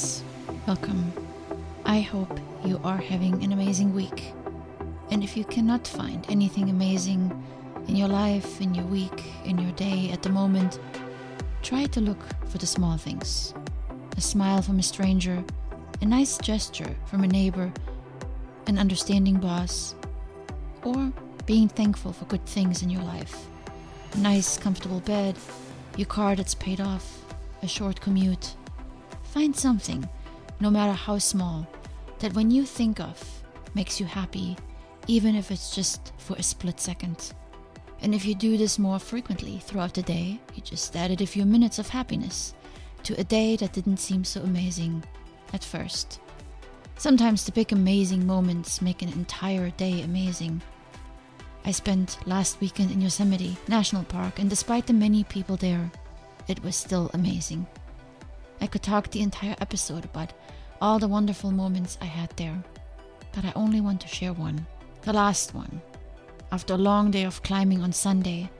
friends. Welcome. I hope you are having an amazing week. And if you cannot find anything amazing in your life, in your week, in your day at the moment, try to look for the small things. A smile from a stranger, a nice gesture from a neighbor, an understanding boss, or being thankful for good things in your life. A nice, comfortable bed, your car that's paid off, a short commute. Find something, no matter how small, that when you think of, makes you happy, even if it's just for a split second. And if you do this more frequently throughout the day, you just added a few minutes of happiness to a day that didn't seem so amazing at first. Sometimes the big amazing moments make an entire day amazing. I spent last weekend in Yosemite National Park, and despite the many people there, it was still amazing. I could talk the entire episode about all the wonderful moments I had there, but I only want to share one, the last one. After a long day of climbing on Sunday,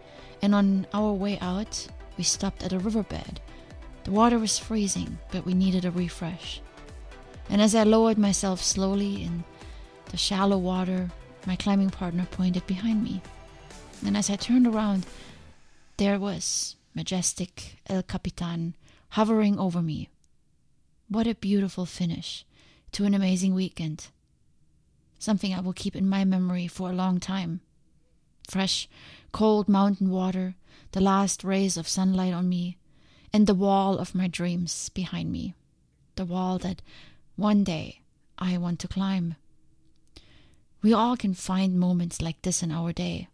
and on our way out, we stopped at a riverbed. The water was freezing, but we needed a refresh. And as I lowered myself slowly in the shallow water, my climbing partner pointed behind me. And as I turned around, there was majestic El Capitan hovering over me. What a beautiful finish to an amazing weekend. Something I will keep in my memory for a long time. Fresh, cold mountain water, the last rays of sunlight on me, and the wall of my dreams behind me. The wall that one day I want to climb. We all can find moments like this in our day,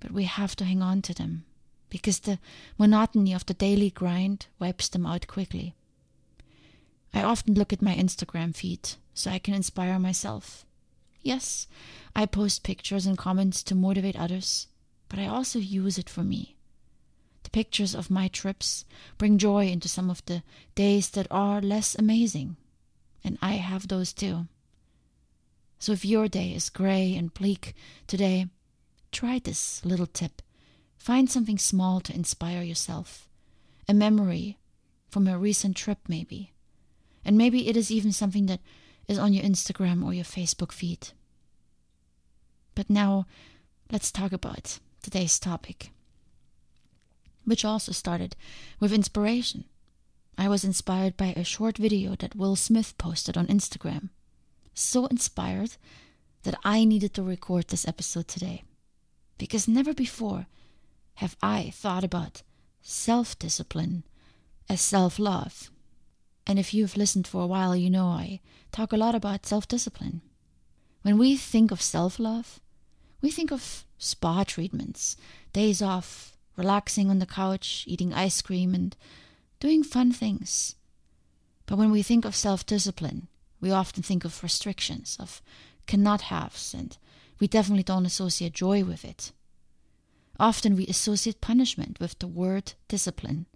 but we have to hang on to them because the monotony of the daily grind wipes them out quickly. I often look at my Instagram feed so I can inspire myself. Yes, I post pictures and comments to motivate others, but I also use it for me. The pictures of my trips bring joy into some of the days that are less amazing, and I have those too. So if your day is gray and bleak today, try this little tip Find something small to inspire yourself. A memory from a recent trip, maybe. And maybe it is even something that is on your Instagram or your Facebook feed. But now, let's talk about today's topic, which also started with inspiration. I was inspired by a short video that Will Smith posted on Instagram. So inspired that I needed to record this episode today. Because never before have I thought about self discipline as self love. And if you've listened for a while, you know I talk a lot about self discipline. When we think of self love, we think of spa treatments, days off, relaxing on the couch, eating ice cream, and doing fun things. But when we think of self discipline, we often think of restrictions, of cannot haves, and we definitely don't associate joy with it. Often we associate punishment with the word discipline.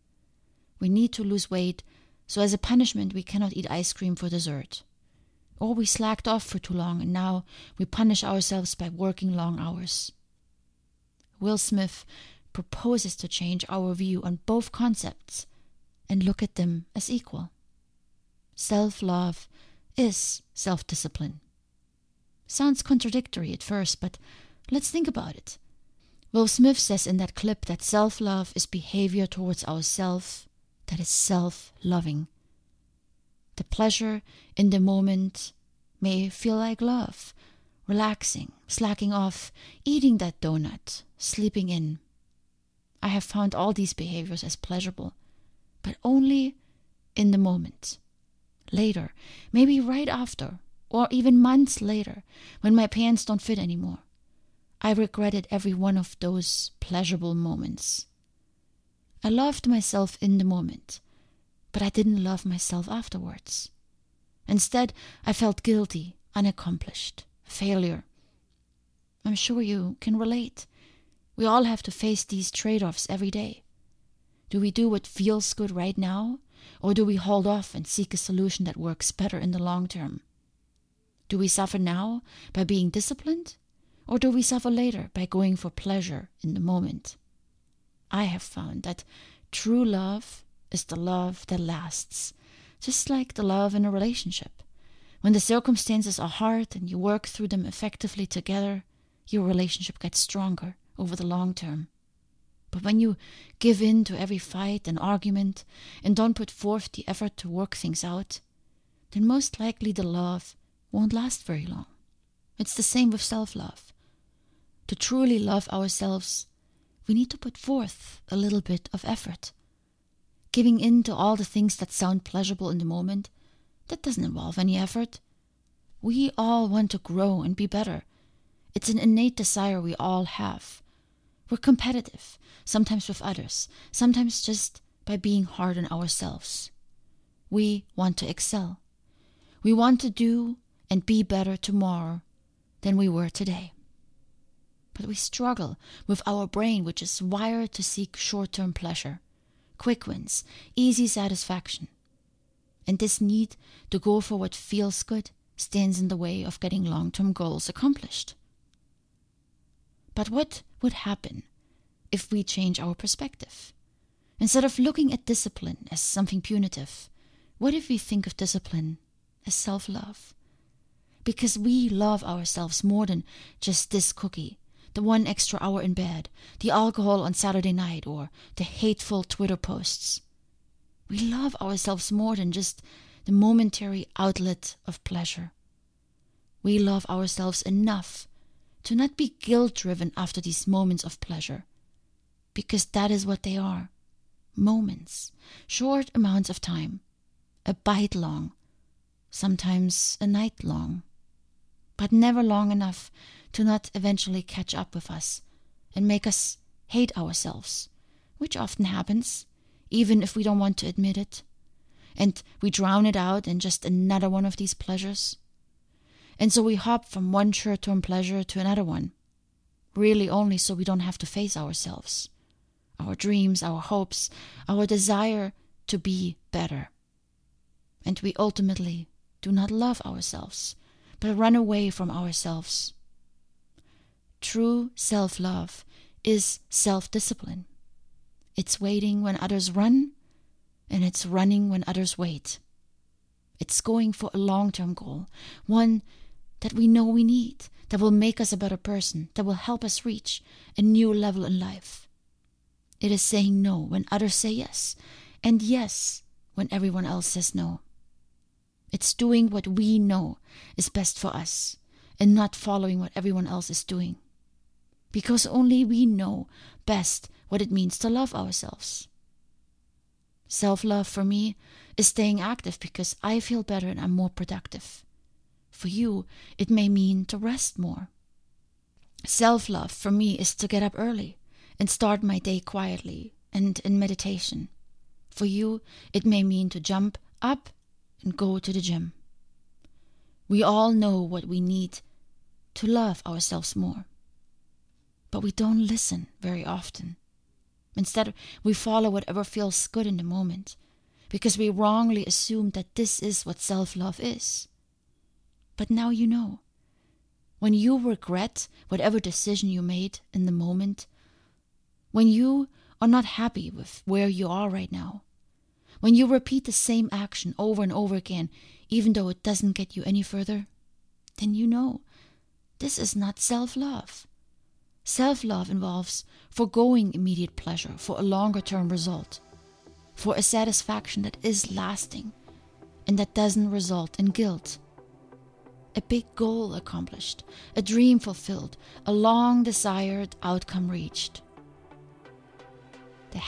We need to lose weight, so as a punishment we cannot eat ice cream for dessert. Or we slacked off for too long and now we punish ourselves by working long hours. Will Smith proposes to change our view on both concepts and look at them as equal. Self love is self discipline. Sounds contradictory at first, but let's think about it. Will Smith says in that clip that self love is behavior towards ourself that is self loving. The pleasure in the moment may feel like love, relaxing, slacking off, eating that donut, sleeping in. I have found all these behaviors as pleasurable, but only in the moment. Later, maybe right after, or even months later, when my pants don't fit anymore I regretted every one of those pleasurable moments. I loved myself in the moment, but I didn't love myself afterwards. Instead, I felt guilty, unaccomplished, a failure. I'm sure you can relate. We all have to face these trade offs every day. Do we do what feels good right now, or do we hold off and seek a solution that works better in the long term? Do we suffer now by being disciplined, or do we suffer later by going for pleasure in the moment? I have found that true love is the love that lasts, just like the love in a relationship. When the circumstances are hard and you work through them effectively together, your relationship gets stronger over the long term. But when you give in to every fight and argument and don't put forth the effort to work things out, then most likely the love won't last very long. It's the same with self love. To truly love ourselves, we need to put forth a little bit of effort. Giving in to all the things that sound pleasurable in the moment, that doesn't involve any effort. We all want to grow and be better. It's an innate desire we all have. We're competitive, sometimes with others, sometimes just by being hard on ourselves. We want to excel. We want to do and be better tomorrow than we were today. But we struggle with our brain, which is wired to seek short term pleasure, quick wins, easy satisfaction. And this need to go for what feels good stands in the way of getting long term goals accomplished. But what would happen if we change our perspective? Instead of looking at discipline as something punitive, what if we think of discipline as self love? Because we love ourselves more than just this cookie, the one extra hour in bed, the alcohol on Saturday night, or the hateful Twitter posts. We love ourselves more than just the momentary outlet of pleasure. We love ourselves enough to not be guilt driven after these moments of pleasure, because that is what they are moments, short amounts of time, a bite long, sometimes a night long, but never long enough to not eventually catch up with us and make us hate ourselves, which often happens, even if we don't want to admit it. And we drown it out in just another one of these pleasures. And so we hop from one short term pleasure to another one, really only so we don't have to face ourselves, our dreams, our hopes, our desire to be better. And we ultimately do not love ourselves, but run away from ourselves. True self love is self discipline. It's waiting when others run, and it's running when others wait. It's going for a long term goal, one that we know we need, that will make us a better person, that will help us reach a new level in life. It is saying no when others say yes, and yes when everyone else says no. It's doing what we know is best for us and not following what everyone else is doing. Because only we know best what it means to love ourselves. Self love for me is staying active because I feel better and I'm more productive. For you, it may mean to rest more. Self love for me is to get up early and start my day quietly and in meditation. For you, it may mean to jump up and go to the gym. We all know what we need to love ourselves more. But we don't listen very often. Instead, we follow whatever feels good in the moment because we wrongly assume that this is what self love is. But now you know. When you regret whatever decision you made in the moment, when you are not happy with where you are right now, when you repeat the same action over and over again, even though it doesn't get you any further, then you know this is not self love. Self love involves foregoing immediate pleasure for a longer term result, for a satisfaction that is lasting and that doesn't result in guilt. A big goal accomplished, a dream fulfilled, a long desired outcome reached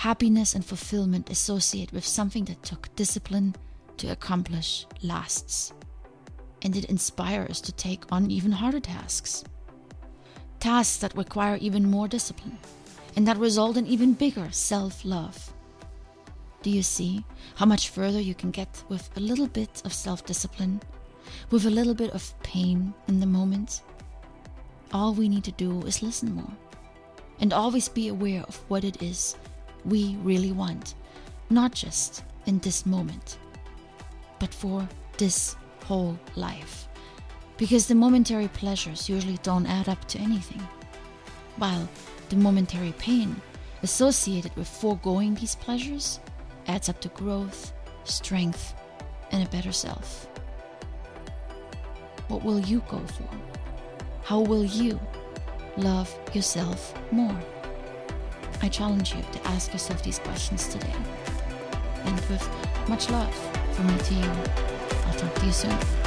happiness and fulfillment associated with something that took discipline to accomplish lasts. And it inspires us to take on even harder tasks. Tasks that require even more discipline and that result in even bigger self love. Do you see how much further you can get with a little bit of self discipline, with a little bit of pain in the moment? All we need to do is listen more and always be aware of what it is we really want, not just in this moment, but for this whole life. Because the momentary pleasures usually don't add up to anything, while the momentary pain associated with foregoing these pleasures adds up to growth, strength, and a better self? What will you go for? How will you love yourself more? I challenge you to ask yourself these questions today. And with much love from me to you, I'll talk to you soon.